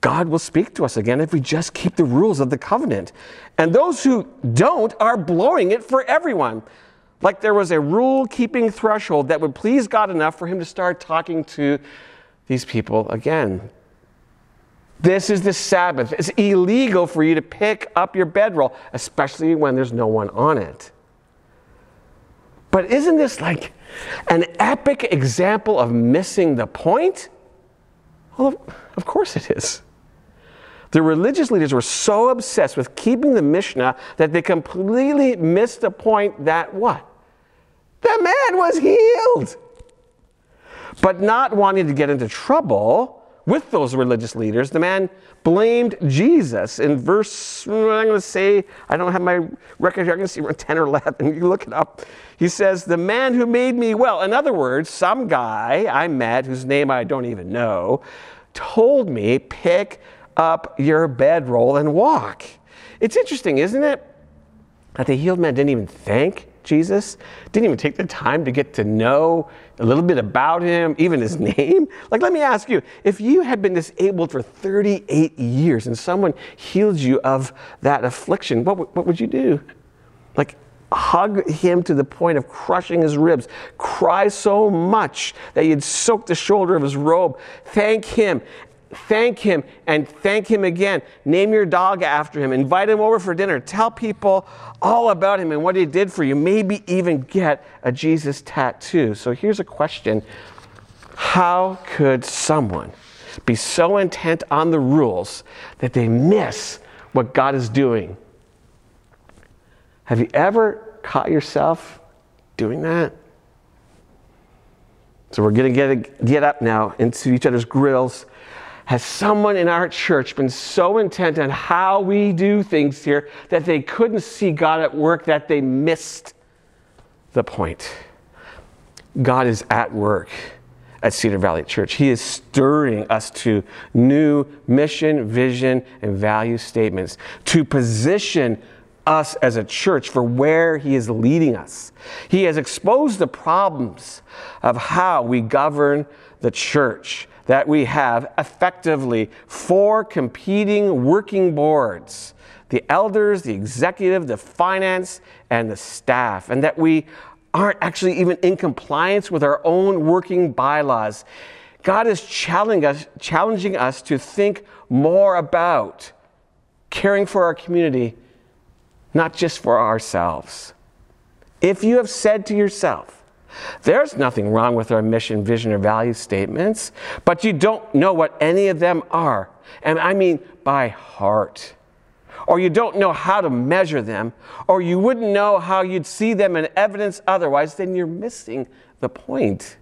God will speak to us again if we just keep the rules of the covenant. And those who don't are blowing it for everyone. Like there was a rule keeping threshold that would please God enough for him to start talking to these people again. This is the Sabbath. It's illegal for you to pick up your bedroll, especially when there's no one on it. But isn't this like an epic example of missing the point? Well, of course it is. The religious leaders were so obsessed with keeping the Mishnah that they completely missed the point that what? The man was healed. But not wanting to get into trouble, with those religious leaders, the man blamed Jesus. In verse, I'm going to say, I don't have my record here, I can see 10 or 11, you look it up. He says, The man who made me well. In other words, some guy I met, whose name I don't even know, told me, Pick up your bedroll and walk. It's interesting, isn't it? That the healed man didn't even thank Jesus, didn't even take the time to get to know a little bit about him, even his name. Like, let me ask you if you had been disabled for 38 years and someone healed you of that affliction, what, what would you do? Like, hug him to the point of crushing his ribs, cry so much that you'd soak the shoulder of his robe, thank him, thank him and thank him again. Name your dog after him. Invite him over for dinner. Tell people all about him and what he did for you. Maybe even get a Jesus tattoo. So here's a question How could someone be so intent on the rules that they miss what God is doing? Have you ever caught yourself doing that? So we're going to get, get up now into each other's grills has someone in our church been so intent on how we do things here that they couldn't see God at work, that they missed the point? God is at work at Cedar Valley Church. He is stirring us to new mission, vision, and value statements to position us as a church for where He is leading us. He has exposed the problems of how we govern the church that we have effectively four competing working boards the elders, the executive, the finance, and the staff, and that we aren't actually even in compliance with our own working bylaws. God is challenging us, challenging us to think more about caring for our community, not just for ourselves. If you have said to yourself, there's nothing wrong with our mission, vision, or value statements, but you don't know what any of them are, and I mean by heart, or you don't know how to measure them, or you wouldn't know how you'd see them in evidence otherwise, then you're missing the point.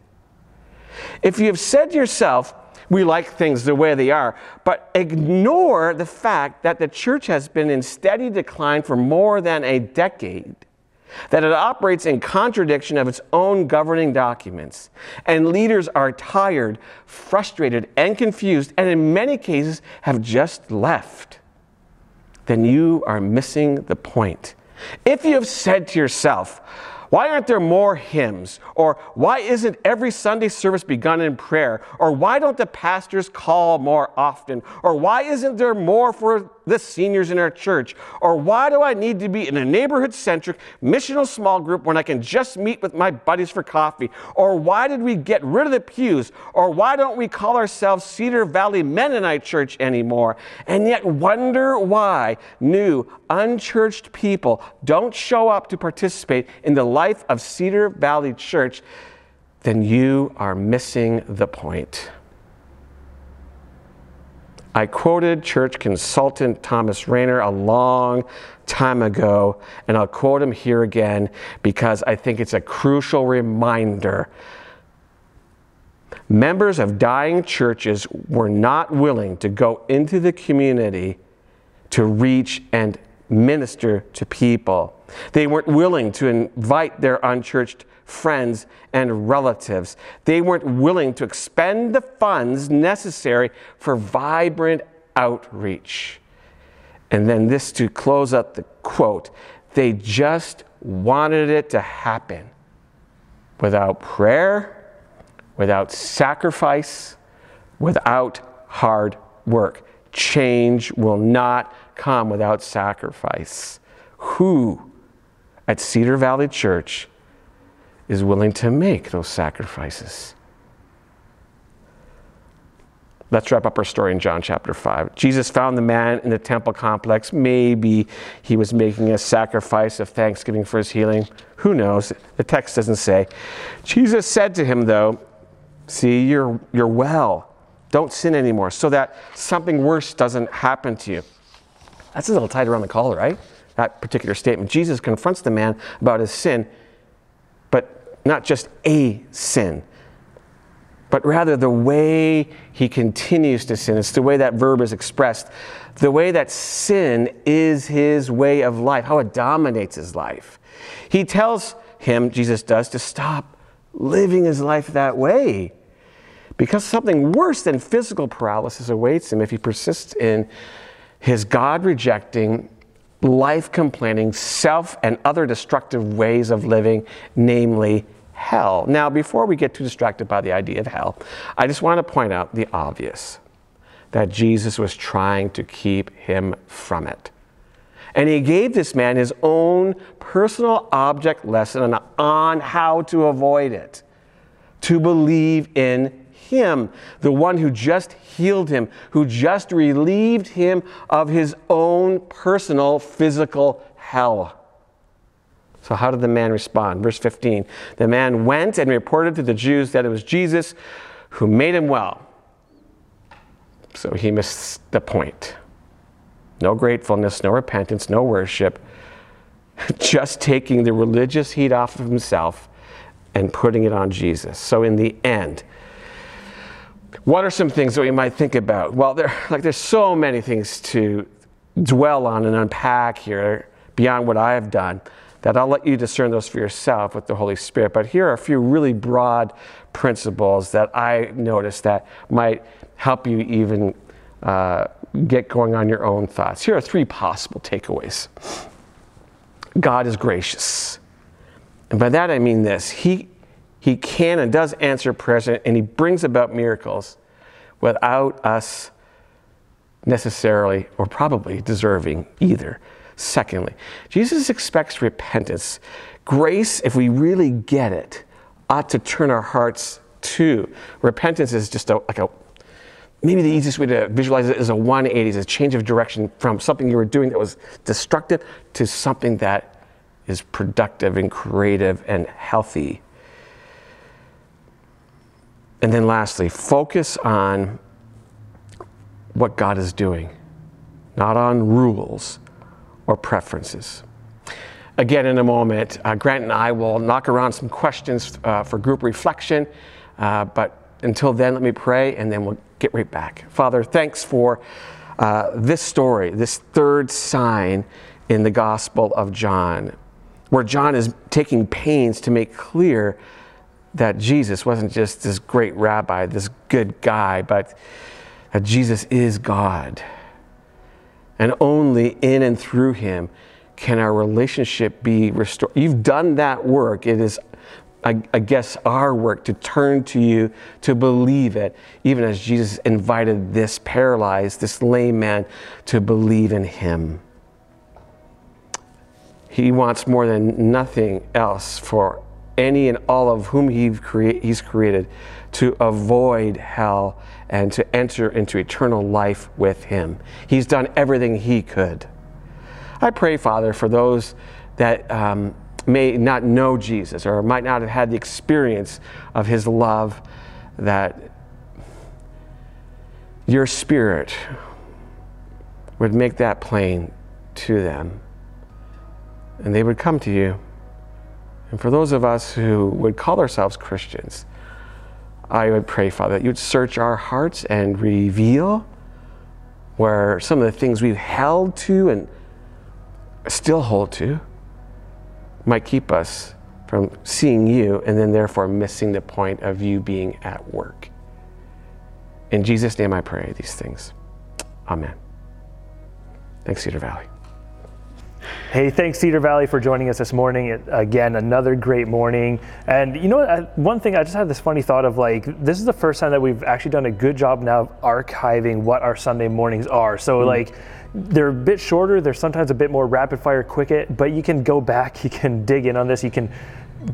If you have said to yourself, we like things the way they are, but ignore the fact that the church has been in steady decline for more than a decade, that it operates in contradiction of its own governing documents, and leaders are tired, frustrated, and confused, and in many cases have just left, then you are missing the point. If you have said to yourself, why aren't there more hymns? Or why isn't every Sunday service begun in prayer? Or why don't the pastors call more often? Or why isn't there more for the seniors in our church? Or why do I need to be in a neighborhood centric missional small group when I can just meet with my buddies for coffee? Or why did we get rid of the pews? Or why don't we call ourselves Cedar Valley Mennonite Church anymore? And yet wonder why new, unchurched people don't show up to participate in the life of Cedar Valley Church, then you are missing the point. I quoted church consultant Thomas Rainer a long time ago, and I'll quote him here again because I think it's a crucial reminder. Members of dying churches were not willing to go into the community to reach and minister to people. They weren't willing to invite their unchurched friends and relatives. They weren't willing to expend the funds necessary for vibrant outreach. And then this to close up the quote they just wanted it to happen without prayer, without sacrifice, without hard work. Change will not come without sacrifice. Who at Cedar Valley Church is willing to make those sacrifices? Let's wrap up our story in John chapter 5. Jesus found the man in the temple complex. Maybe he was making a sacrifice of thanksgiving for his healing. Who knows? The text doesn't say. Jesus said to him, though, See, you're, you're well. Don't sin anymore so that something worse doesn't happen to you. That's a little tight around the collar, right? That particular statement. Jesus confronts the man about his sin, not just a sin, but rather the way he continues to sin. It's the way that verb is expressed, the way that sin is his way of life, how it dominates his life. He tells him, Jesus does, to stop living his life that way because something worse than physical paralysis awaits him if he persists in his God rejecting, life complaining, self and other destructive ways of living, namely hell. Now, before we get too distracted by the idea of hell, I just want to point out the obvious that Jesus was trying to keep him from it. And he gave this man his own personal object lesson on how to avoid it, to believe in him, the one who just healed him, who just relieved him of his own personal physical hell. So, how did the man respond? Verse 15 The man went and reported to the Jews that it was Jesus who made him well. So, he missed the point. No gratefulness, no repentance, no worship, just taking the religious heat off of himself and putting it on Jesus. So, in the end, what are some things that we might think about? Well, there, like, there's so many things to dwell on and unpack here beyond what I have done that I'll let you discern those for yourself with the Holy Spirit. But here are a few really broad principles that I noticed that might help you even uh, get going on your own thoughts. Here are three possible takeaways God is gracious. And by that I mean this He he can and does answer prayers and he brings about miracles. without us necessarily or probably deserving either. Secondly, Jesus expects repentance. Grace, if we really get it, ought to turn our hearts to. Repentance is just a, like a maybe the easiest way to visualize it is a 180, is a change of direction from something you were doing that was destructive to something that is productive and creative and healthy. And then lastly, focus on what God is doing, not on rules or preferences. Again, in a moment, uh, Grant and I will knock around some questions uh, for group reflection. Uh, but until then, let me pray and then we'll get right back. Father, thanks for uh, this story, this third sign in the Gospel of John, where John is taking pains to make clear that Jesus wasn't just this great rabbi, this good guy, but that Jesus is God. And only in and through him can our relationship be restored. You've done that work. It is, I, I, guess, our work to turn to you, to believe it, even as Jesus invited this paralyzed, this lame man to believe in him. He wants more than nothing else for any and all of whom he's created to avoid hell and to enter into eternal life with him. He's done everything he could. I pray, Father, for those that um, may not know Jesus or might not have had the experience of his love, that your spirit would make that plain to them and they would come to you. And for those of us who would call ourselves Christians, I would pray, Father, that you'd search our hearts and reveal where some of the things we've held to and still hold to might keep us from seeing you and then therefore missing the point of you being at work. In Jesus' name I pray these things. Amen. Thanks, Cedar Valley. Hey, thanks Cedar Valley for joining us this morning. It, again, another great morning. And you know what? I, one thing, I just had this funny thought of like, this is the first time that we've actually done a good job now of archiving what our Sunday mornings are. So, mm. like, they're a bit shorter, they're sometimes a bit more rapid fire, quick it, but you can go back, you can dig in on this, you can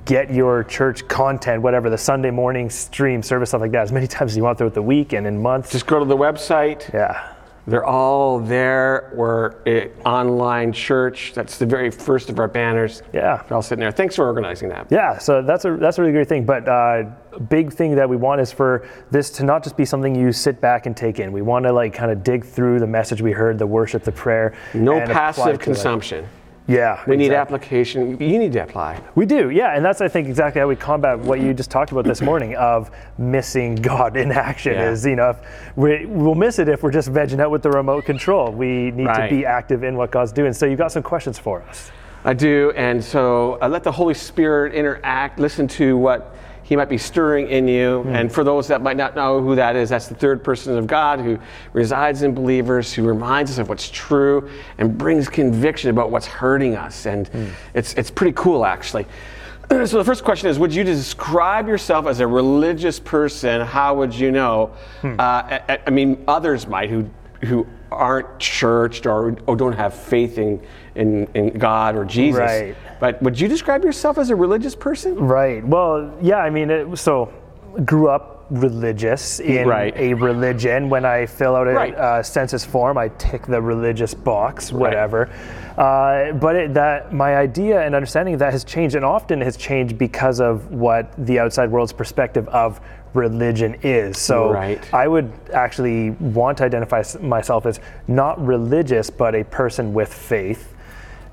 get your church content, whatever the Sunday morning stream service, stuff like that, as many times as you want throughout the week and in months. Just go to the website. Yeah. They're all there. We're an online church. That's the very first of our banners. Yeah, they're all sitting there. Thanks for organizing that. Yeah, so that's a that's a really great thing. But uh, big thing that we want is for this to not just be something you sit back and take in. We want to like kind of dig through the message we heard, the worship, the prayer. No passive consumption. It. Yeah. We exactly. need application. You need to apply. We do, yeah. And that's, I think, exactly how we combat what you just talked about this morning of missing God in action. Yeah. Is, you know, if we, we'll miss it if we're just vegging out with the remote control. We need right. to be active in what God's doing. So you've got some questions for us. I do. And so uh, let the Holy Spirit interact, listen to what he might be stirring in you. Mm. And for those that might not know who that is, that's the third person of God who resides in believers, who reminds us of what's true and brings conviction about what's hurting us. And mm. it's, it's pretty cool, actually. so the first question is Would you describe yourself as a religious person? How would you know? Hmm. Uh, I, I, mean, others might who, who aren't churched or, or don't have faith in, in, in God or Jesus. Right. But would you describe yourself as a religious person? Right. Well, yeah, I mean, it, so grew up religious in right. a religion. When I fill out a right. uh, census form, I tick the religious box, whatever. Right. Uh, but it, that my idea and understanding of that has changed, and often has changed because of what the outside world's perspective of religion is. So right. I would actually want to identify myself as not religious, but a person with faith.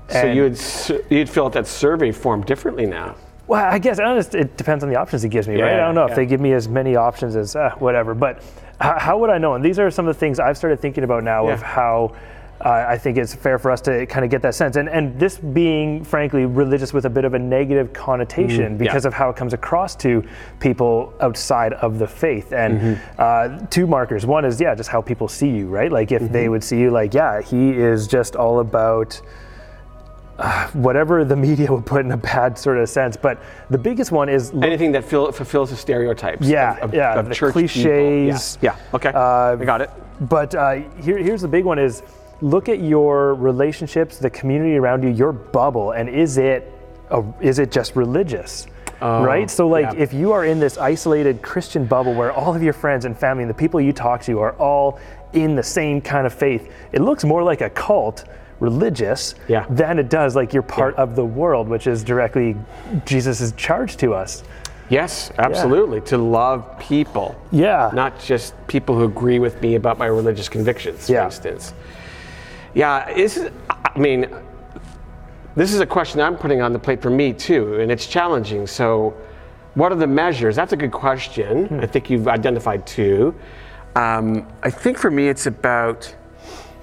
So and you'd you'd fill out that survey form differently now. Well, I guess it depends on the options he gives me, yeah, right? I don't know yeah. if they give me as many options as uh, whatever, but how, how, would I know? And these are some of the things I've started thinking about now yeah. of how uh, I think it's fair for us to kind of get that sense. And and this being, frankly, religious with a bit of a negative connotation mm, because of how it comes across to people outside of the faith. And mm-hmm. uh, two markers. One is yeah, just how people see you, right? Like if mm-hmm. they would see you like yeah, he is just all about uh, whatever the media would put in a bad sort of sense. But the biggest one is Anything that fill, fulfills the stereotypes. Yeah, of, of, yeah, of the cliches. Yeah, yeah. okay. Uh, I got it. But uh, here, here's the big one: is look at your relationships, the community around you, your bubble, and is it a, is it just religious? Oh, right? So, like, yeah. if you are in this isolated Christian bubble where all of your friends and family and the people you talk to are all in the same kind of faith, it looks more like a cult, religious, Yeah. than it does like you're part of the world, which is directly Jesus' charge to us. Yes, absolutely. To love people. Yeah. Not just people who agree with me about my religious convictions, Yeah. for instance. Yeah, this is, I mean, this is a question I'm putting on the plate for me too, and it's challenging. So, what are the measures? That's a good question. I think you've identified two. Um, I think for me, it's about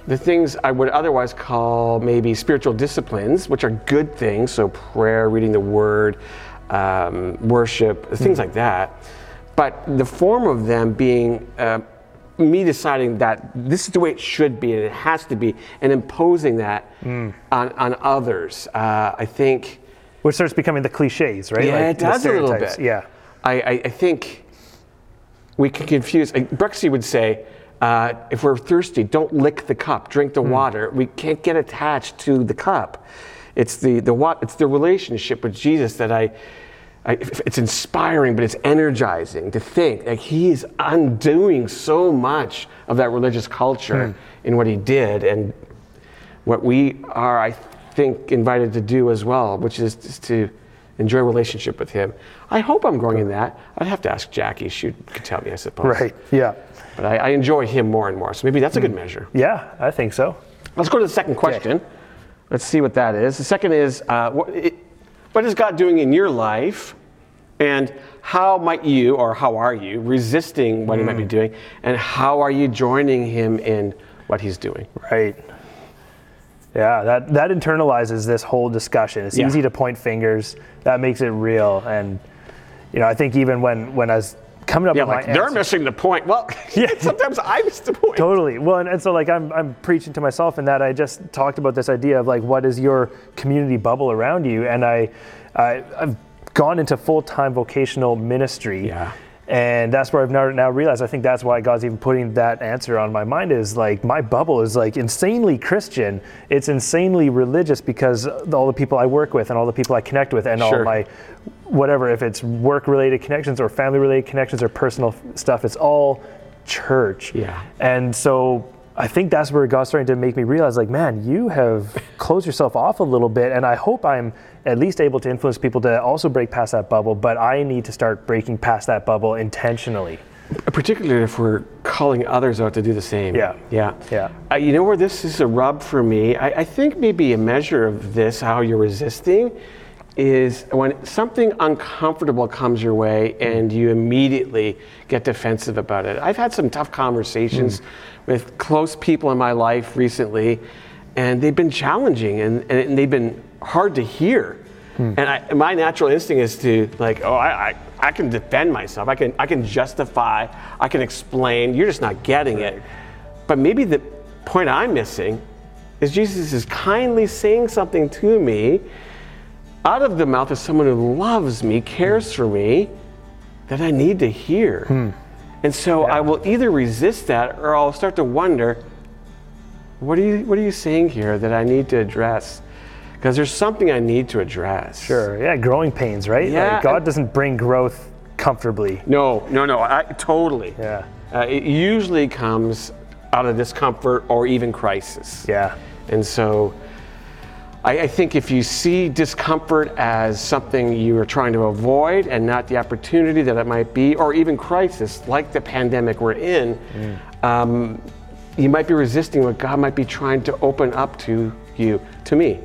the things I would otherwise call maybe spiritual disciplines, which are good things. So, prayer, reading the word, um, worship, things like that. But the form of them being uh, me deciding that this is the way it should be and it has to be, and imposing that on, on others. Uh, I think. Which starts becoming the cliches, right? Yeah, Like it does a little bit. Yeah. I, I, I think we can confuse. Like Brexy would say, uh, if we're thirsty, don't lick the cup, drink the water. We can't get attached to the cup. It's the the what? It's the relationship with Jesus that I. I, it's inspiring, but it's energizing to think like he is undoing so much of that religious culture Hmm. in what he did, and what we are, I think, invited to do as well, which is just to enjoy a relationship with him. I hope I'm growing in that. I'd have to ask Jackie. She could tell me, I suppose. Right. Yeah. But I, I enjoy him more and more, so maybe that's a good measure. Yeah, I think so. Let's go to the second question. Let's see what that is. The second is uh, what, it, what is God doing in your life, and how might you, or how are you, resisting what He might be doing, and how are you joining Him in what He's doing? Right. Yeah, that, that internalizes this whole discussion. It's Yeah. easy to point fingers. That makes it real. And, you know, I think even when, when I was coming up Yeah, like they're answer- missing the point. Well, yeah, sometimes I miss the point. Totally. Well, and, and so like I'm, I'm preaching to myself in that I just talked about this idea of like what is your community bubble around you, and I, I I've gone into full time vocational ministry. Yeah. And that's where I've now, now realized. I think that's why God's even putting that answer on my mind. Is like my bubble is like insanely Christian. It's insanely religious because all the people I work with and all the people I connect with and all my whatever if it's work related connections or family related connections or personal stuff it's all church Yeah. and so i think that's where god's starting to make me realize like man you have closed yourself off a little bit and i hope i'm at least able to influence people to also break past that bubble but i need to start breaking past that bubble intentionally Particularly if we're calling others out to do the same. Yeah. Yeah. Yeah. Uh, you know where this is a rub for me? I, I think maybe a measure of this, how you're resisting, is when something uncomfortable comes your way and you immediately get defensive about it. I've had some tough conversations with close people in my life recently, and they've been challenging and, and they've been hard to hear. Hmm. And I, my natural instinct is to like, oh, I, I, I can defend myself. I can, I can justify. I can explain. You're just not getting it. But maybe the point I'm missing is Jesus is kindly saying something to me out of the mouth of someone who loves me, cares hmm. for me, that I need to hear. Hmm. And so I will either resist that or I'll start to wonder, what are you what are you saying here that I need to address? Because there's something I need to address. sure yeah growing pains right Yeah, like god doesn't bring growth comfortably No, no, no. I totally. yeah Uh, it usually comes out of discomfort or even crisis. yeah And so I, I think if you see discomfort as something you are trying to avoid and not the opportunity that it might be, or even crisis like the pandemic we're in, um, you might be resisting what God might be trying to open up to you, to me.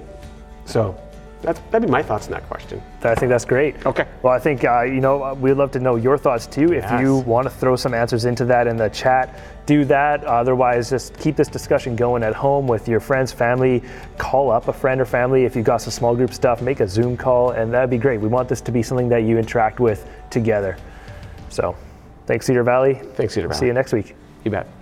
So that's, that'd be my thoughts on that question. I think that's great. Okay. Well, I think, uh, you know, uh, we'd love to know your thoughts too. If you want to throw some answers into that in the chat, do that. Otherwise, just keep this discussion going at home with your friends, family. Call up a friend or family. If you've got some small group stuff, make a Zoom call, and that'd be great. We want this to be something that you interact with together. So, thanks, Cedar Valley. Thanks, Cedar Valley. See you next week. You bet.